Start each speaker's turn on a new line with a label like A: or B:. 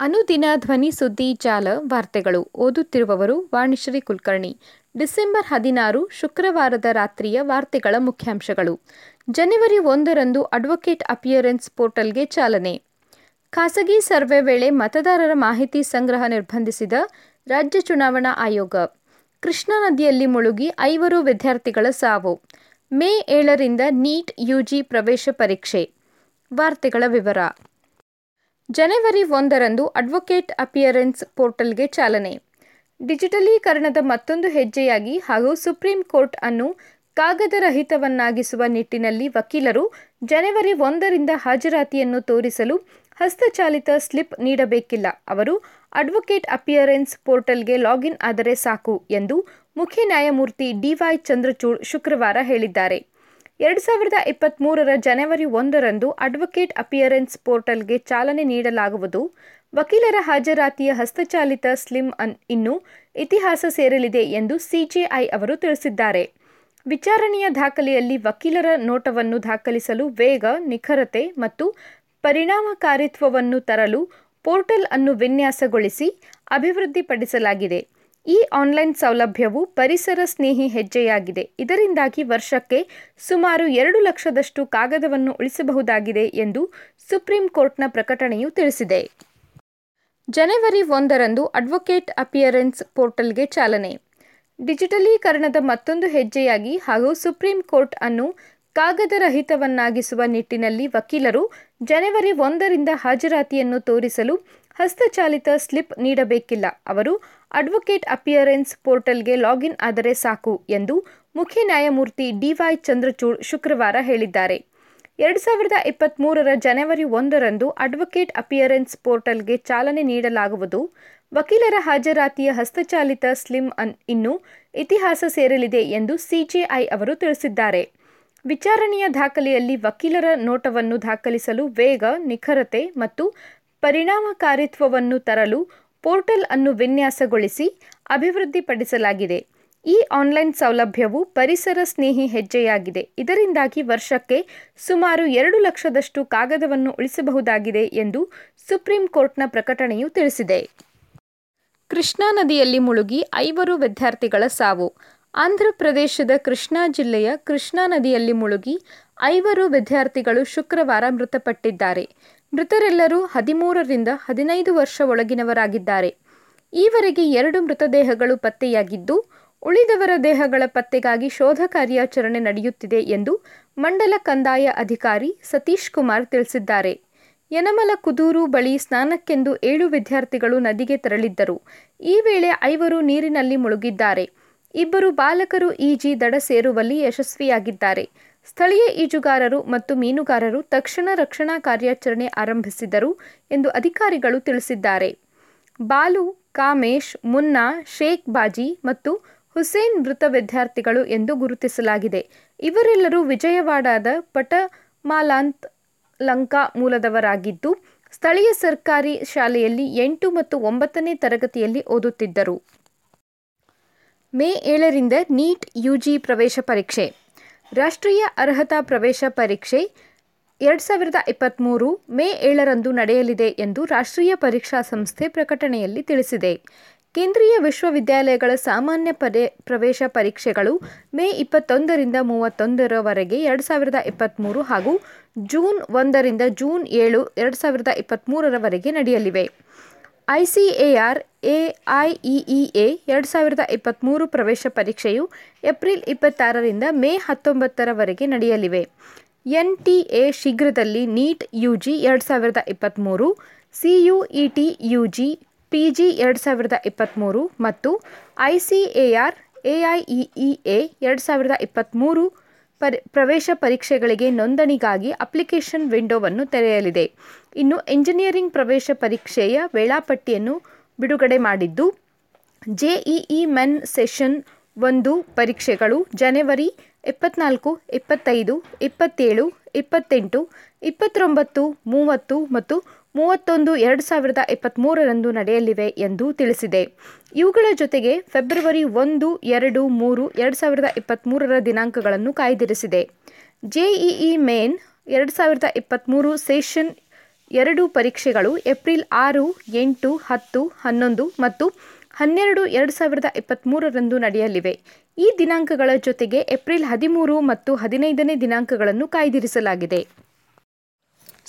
A: ಅನುದಿನ ಧ್ವನಿ ಸುದ್ದಿ ಜಾಲ ವಾರ್ತೆಗಳು ಓದುತ್ತಿರುವವರು ವಾಣಿಶ್ರೀ ಕುಲಕರ್ಣಿ. ಡಿಸೆಂಬರ್ ಹದಿನಾರು ಶುಕ್ರವಾರದ ರಾತ್ರಿಯ ವಾರ್ತೆಗಳ ಮುಖ್ಯಾಂಶಗಳು. ಜನವರಿ ಒಂದರಂದು ಅಡ್ವೊಕೇಟ್ ಅಪಿಯರೆನ್ಸ್ ಪೋರ್ಟಲ್ಗೆ ಚಾಲನೆ. ಖಾಸಗಿ ಸರ್ವೆ ವೇಳೆ ಮತದಾರರ ಮಾಹಿತಿ ಸಂಗ್ರಹ ನಿರ್ಬಂಧಿಸಿದ ರಾಜ್ಯ ಚುನಾವಣಾ ಆಯೋಗ. ಕೃಷ್ಣಾ ನದಿಯಲ್ಲಿ ಮುಳುಗಿ ಐವರು ವಿದ್ಯಾರ್ಥಿಗಳ ಸಾವು. ಮೇ ಏಳರಿಂದ ನೀಟ್ ಯುಜಿ ಪ್ರವೇಶ ಪರೀಕ್ಷೆ. ವಾರ್ತೆಗಳ ವಿವರ. ಜನವರಿ ಒಂದರಂದು ಅಡ್ವೊಕೇಟ್ ಅಪಿಯರೆನ್ಸ್ ಪೋರ್ಟಲ್ಗೆ ಚಾಲನೆ. ಡಿಜಿಟಲೀಕರಣದ ಮತ್ತೊಂದು ಹೆಜ್ಜೆಯಾಗಿ ಹಾಗೂ ಸುಪ್ರೀಂ ಕೋರ್ಟ್ ಅನ್ನು ಕಾಗದರಹಿತವನ್ನಾಗಿಸುವ ನಿಟ್ಟಿನಲ್ಲಿ ವಕೀಲರು ಜನವರಿ ಒಂದರಿಂದ ಹಾಜರಾತಿಯನ್ನು ತೋರಿಸಲು ಹಸ್ತಚಾಲಿತ ಸ್ಲಿಪ್ ನೀಡಬೇಕಿಲ್ಲ. ಅವರು, ಅಡ್ವೊಕೇಟ್ ಅಪಿಯರೆನ್ಸ್ ಪೋರ್ಟಲ್ಗೆ ಲಾಗಿನ್ ಆದರೆ ಸಾಕು ಎಂದು ಮುಖ್ಯ ನ್ಯಾಯಮೂರ್ತಿ ಡಿವೈ ಚಂದ್ರಚೂಡ್ ಶುಕ್ರವಾರ ಹೇಳಿದ್ದಾರೆ. ಎರಡು ಸಾವಿರದ ಇಪ್ಪತ್ತ್ಮೂರರ ಜನವರಿ ಒಂದರಂದು ಅಡ್ವೊಕೇಟ್ ಅಪಿಯರೆನ್ಸ್ ಪೋರ್ಟಲ್ಗೆ ಚಾಲನೆ ನೀಡಲಾಗುವುದು. ವಕೀಲರ ಹಾಜರಾತಿಯ ಹಸ್ತಚಾಲಿತ ಸ್ಲಿಮ್ ಅನ್ ಇನ್ನು ಇತಿಹಾಸ ಸೇರಲಿದೆ ಎಂದು ಸಿಜೆಐ ಅವರು ತಿಳಿಸಿದ್ದಾರೆ. ವಿಚಾರಣೆಯ ದಾಖಲೆಯಲ್ಲಿ ವಕೀಲರ ನೋಟವನ್ನು ದಾಖಲಿಸಲು ವೇಗ, ನಿಖರತೆ ಮತ್ತು ಪರಿಣಾಮಕಾರಿತ್ವವನ್ನು ತರಲು ಪೋರ್ಟಲ್ ಅನ್ನು ವಿನ್ಯಾಸಗೊಳಿಸಿ ಅಭಿವೃದ್ಧಿಪಡಿಸಲಾಗಿದೆ. ಈ ಆನ್ಲೈನ್ ಸೌಲಭ್ಯವು ಪರಿಸರ ಸ್ನೇಹಿ ಹೆಜ್ಜೆಯಾಗಿದೆ. ಇದರಿಂದಾಗಿ ವರ್ಷಕ್ಕೆ ಸುಮಾರು ಎರಡು ಲಕ್ಷದಷ್ಟು ಕಾಗದವನ್ನು ಉಳಿಸಬಹುದಾಗಿದೆ ಎಂದು ಸುಪ್ರೀಂ ಕೋರ್ಟ್ನ ಪ್ರಕಟಣೆಯು ತಿಳಿಸಿದೆ. ಜನವರಿ ಒಂದರಂದು ಅಡ್ವೊಕೇಟ್ ಅಪಿಯರೆನ್ಸ್ ಪೋರ್ಟಲ್ಗೆ ಚಾಲನೆ. ಡಿಜಿಟಲೀಕರಣದ ಮತ್ತೊಂದು ಹೆಜ್ಜೆಯಾಗಿ ಹಾಗೂ ಸುಪ್ರೀಂ ಕೋರ್ಟ್ ಅನ್ನು ಕಾಗದರಹಿತವನ್ನಾಗಿಸುವ ನಿಟ್ಟಿನಲ್ಲಿ ವಕೀಲರು ಜನವರಿ ಒಂದರಿಂದ ಹಾಜರಾತಿಯನ್ನು ತೋರಿಸಲು ಹಸ್ತಚಾಲಿತ ಸ್ಲಿಪ್ ನೀಡಬೇಕಿಲ್ಲ. ಅವರು ಅಡ್ವೊಕೇಟ್ ಅಪಿಯರೆನ್ಸ್ ಪೋರ್ಟಲ್ಗೆ ಲಾಗಿನ್ ಆದರೆ ಸಾಕು ಎಂದು ಮುಖ್ಯ ನ್ಯಾಯಮೂರ್ತಿ ಡಿವೈ ಚಂದ್ರಚೂಡ್ ಶುಕ್ರವಾರ ಹೇಳಿದ್ದಾರೆ. ಎರಡು ಸಾವಿರದ ಇಪ್ಪತ್ತ್ಮೂರರ ಜನವರಿ ಒಂದರಂದು ಅಡ್ವೊಕೇಟ್ ಅಪಿಯರೆನ್ಸ್ ಪೋರ್ಟಲ್ಗೆ ಚಾಲನೆ ನೀಡಲಾಗುವುದು. ವಕೀಲರ ಹಾಜರಾತಿಯ ಹಸ್ತಚಾಲಿತ ಸ್ಲಿಮ್ ಅನ್ ಇನ್ನು ಇತಿಹಾಸ ಸೇರಲಿದೆ ಎಂದು ಸಿಜೆಐ ಅವರು ತಿಳಿಸಿದ್ದಾರೆ. ವಿಚಾರಣೆಯ ದಾಖಲೆಯಲ್ಲಿ ವಕೀಲರ ನೋಟವನ್ನು ದಾಖಲಿಸಲು ವೇಗ, ನಿಖರತೆ ಮತ್ತು ಪರಿಣಾಮಕಾರಿತ್ವವನ್ನು ತರಲು ಪೋರ್ಟಲ್ ಅನ್ನು ವಿನ್ಯಾಸಗೊಳಿಸಿ ಅಭಿವೃದ್ಧಿಪಡಿಸಲಾಗಿದೆ. ಈ ಆನ್ಲೈನ್ ಸೌಲಭ್ಯವು ಪರಿಸರ ಸ್ನೇಹಿ ಹೆಜ್ಜೆಯಾಗಿದೆ. ಇದರಿಂದಾಗಿ ವರ್ಷಕ್ಕೆ ಸುಮಾರು ಎರಡು ಲಕ್ಷದಷ್ಟು ಕಾಗದವನ್ನು ಉಳಿಸಬಹುದಾಗಿದೆ ಎಂದು ಸುಪ್ರೀಂ ಕೋರ್ಟ್ನ ಪ್ರಕಟಣೆಯು ತಿಳಿಸಿದೆ. ಕೃಷ್ಣಾ ನದಿಯಲ್ಲಿ ಮುಳುಗಿ ಐವರು ವಿದ್ಯಾರ್ಥಿಗಳ ಸಾವು. ಆಂಧ್ರಪ್ರದೇಶದ ಕೃಷ್ಣಾ ಜಿಲ್ಲೆಯ ಕೃಷ್ಣಾ ನದಿಯಲ್ಲಿ ಮುಳುಗಿ ಐವರು ವಿದ್ಯಾರ್ಥಿಗಳು ಶುಕ್ರವಾರ ಮೃತಪಟ್ಟಿದ್ದಾರೆ. ಮೃತರೆಲ್ಲರೂ ಹದಿಮೂರರಿಂದ ಹದಿನೈದು ವರ್ಷ ಒಳಗಿನವರಾಗಿದ್ದಾರೆ ಈವರೆಗೆ ಎರಡು ಮೃತದೇಹಗಳು ಪತ್ತೆಯಾಗಿದ್ದು, ಉಳಿದವರ ದೇಹಗಳ ಪತ್ತೆಗಾಗಿ ಶೋಧ ಕಾರ್ಯಾಚರಣೆ ನಡೆಯುತ್ತಿದೆ ಎಂದು ಮಂಡಲ ಕಂದಾಯ ಅಧಿಕಾರಿ ಸತೀಶ್ ಕುಮಾರ್ ತಿಳಿಸಿದ್ದಾರೆ. ಯನಮಲ ಕುದೂರು ಬಳಿ ಸ್ನಾನಕ್ಕೆಂದು ಏಳು ವಿದ್ಯಾರ್ಥಿಗಳು ನದಿಗೆ ತೆರಳಿದ್ದರು. ಈ ವೇಳೆ ಐವರು ನೀರಿನಲ್ಲಿ ಮುಳುಗಿದ್ದಾರೆ. ಇಬ್ಬರು ಬಾಲಕರು ಈಜಿ ದಡ ಸೇರುವಲ್ಲಿ ಯಶಸ್ವಿಯಾಗಿದ್ದಾರೆ. ಸ್ಥಳೀಯ ಈಜುಗಾರರು ಮತ್ತು ಮೀನುಗಾರರು ತಕ್ಷಣ ರಕ್ಷಣಾ ಕಾರ್ಯಾಚರಣೆ ಆರಂಭಿಸಿದರು ಎಂದು ಅಧಿಕಾರಿಗಳು ತಿಳಿಸಿದ್ದಾರೆ. ಬಾಲು, ಕಾಮೇಶ್, ಮುನ್ನಾ, ಶೇಖ್ ಬಾಜಿ ಮತ್ತು ಹುಸೇನ್ ಮೃತ ವಿದ್ಯಾರ್ಥಿಗಳು ಎಂದು ಗುರುತಿಸಲಾಗಿದೆ. ಇವರೆಲ್ಲರೂ ವಿಜಯವಾಡದ ಪಟಮಾಲಾಂತ್ ಲಂಕಾ ಮೂಲದವರಾಗಿದ್ದು, ಸ್ಥಳೀಯ ಸರ್ಕಾರಿ ಶಾಲೆಯಲ್ಲಿ ಎಂಟು ಮತ್ತು ಒಂಬತ್ತನೇ ತರಗತಿಯಲ್ಲಿ ಓದುತ್ತಿದ್ದರು. ಮೇ ಏಳರಿಂದ ನೀಟ್ ಯುಜಿ ಪ್ರವೇಶ ಪರೀಕ್ಷೆ. ರಾಷ್ಟ್ರೀಯ ಅರ್ಹತಾ ಪ್ರವೇಶ ಪರೀಕ್ಷೆ ಎರಡು ಸಾವಿರದ ಇಪ್ಪತ್ತ್ಮೂರು ಮೇ ಏಳರಂದು ನಡೆಯಲಿದೆ ಎಂದು ರಾಷ್ಟ್ರೀಯ ಪರೀಕ್ಷಾ ಸಂಸ್ಥೆ ಪ್ರಕಟಣೆಯಲ್ಲಿ ತಿಳಿಸಿದೆ. ಕೇಂದ್ರೀಯ ವಿಶ್ವವಿದ್ಯಾಲಯಗಳ ಸಾಮಾನ್ಯ ಪದೇ ಪ್ರವೇಶ ಪರೀಕ್ಷೆಗಳು ಮೇ ಇಪ್ಪತ್ತೊಂದರಿಂದ ಮೂವತ್ತೊಂದರವರೆಗೆ ಎರಡು ಸಾವಿರದ ಇಪ್ಪತ್ತ್ಮೂರು ಹಾಗೂ ಜೂನ್ ಒಂದರಿಂದ ಜೂನ್ ಏಳು ಎರಡು ಸಾವಿರದ ಇಪ್ಪತ್ತ್ಮೂರರವರೆಗೆ ನಡೆಯಲಿವೆ. ಐಸಿಎಆರ್, ಎ ಎರಡು ಸಾವಿರದ ಇಪ್ಪತ್ತ್ಮೂರು ಪ್ರವೇಶ ಪರೀಕ್ಷೆಯು ಏಪ್ರಿಲ್ ಇಪ್ಪತ್ತಾರರಿಂದ ಮೇ ಹತ್ತೊಂಬತ್ತರವರೆಗೆ ನಡೆಯಲಿವೆ. ಎನ್ ಟಿ ಎ ಶೀಘ್ರದಲ್ಲಿ ನೀಟ್ ಯು ಜಿ ಎರಡು ಸಾವಿರದ ಇಪ್ಪತ್ತ್ಮೂರು C U E T U G P G ಎರಡು ಸಾವಿರದ ಇಪ್ಪತ್ತ್ಮೂರು ಮತ್ತು I C A R A I E E A ಎರಡು ಸಾವಿರದ ಇಪ್ಪತ್ತ್ಮೂರು ಪರಿ, ಪ್ರವೇಶ ಪರೀಕ್ಷೆಗಳಿಗೆ ನೋಂದಣಿಗಾಗಿ ಅಪ್ಲಿಕೇಶನ್ ವಿಂಡೋವನ್ನು ತೆರೆಯಲಿದೆ. ಇನ್ನು ಎಂಜಿನಿಯರಿಂಗ್ ಪ್ರವೇಶ ಪರೀಕ್ಷೆಯ ವೇಳಾಪಟ್ಟಿಯನ್ನು ಬಿಡುಗಡೆ ಮಾಡಿದ್ದು ಜೆಇಇ ಮೆನ್ ಸೆಷನ್ ಒಂದು ಪರೀಕ್ಷೆಗಳು ಜನವರಿ ಇಪ್ಪತ್ನಾಲ್ಕು, ಇಪ್ಪತ್ತೈದು, ಇಪ್ಪತ್ತೇಳು, ಇಪ್ಪತ್ತೆಂಟು, ಇಪ್ಪತ್ತೊಂಬತ್ತು, ಮೂವತ್ತು ಮತ್ತು ಮೂವತ್ತೊಂದು, ಎರಡು ಸಾವಿರದ ಇಪ್ಪತ್ತ್ಮೂರರಂದು ನಡೆಯಲಿವೆ ಎಂದು ತಿಳಿಸಿದೆ. ಇವುಗಳ ಜೊತೆಗೆ ಫೆಬ್ರವರಿ ಒಂದು, ಎರಡು, ಮೂರು, ಎರಡು ಸಾವಿರದ ಇಪ್ಪತ್ತ್ಮೂರರ ದಿನಾಂಕಗಳನ್ನು ಕಾಯ್ದಿರಿಸಿದೆ. ಜೆಇಇ ಮೇನ್ ಎರಡು ಸಾವಿರದ ಇಪ್ಪತ್ತ್ಮೂರು ಸೆಷನ್ ಎರಡು ಪರೀಕ್ಷೆಗಳು ಏಪ್ರಿಲ್ ಆರು, ಎಂಟು, ಹತ್ತು, ಹನ್ನೊಂದು ಮತ್ತು ಹನ್ನೆರಡು, ಎರಡು ಸಾವಿರದ ಇಪ್ಪತ್ತ್ಮೂರರಂದು ನಡೆಯಲಿವೆ. ಈ ದಿನಾಂಕಗಳ ಜೊತೆಗೆ ಏಪ್ರಿಲ್ ಹದಿಮೂರು ಮತ್ತು ಹದಿನೈದನೇ ದಿನಾಂಕಗಳನ್ನು ಕಾಯ್ದಿರಿಸಲಾಗಿದೆ.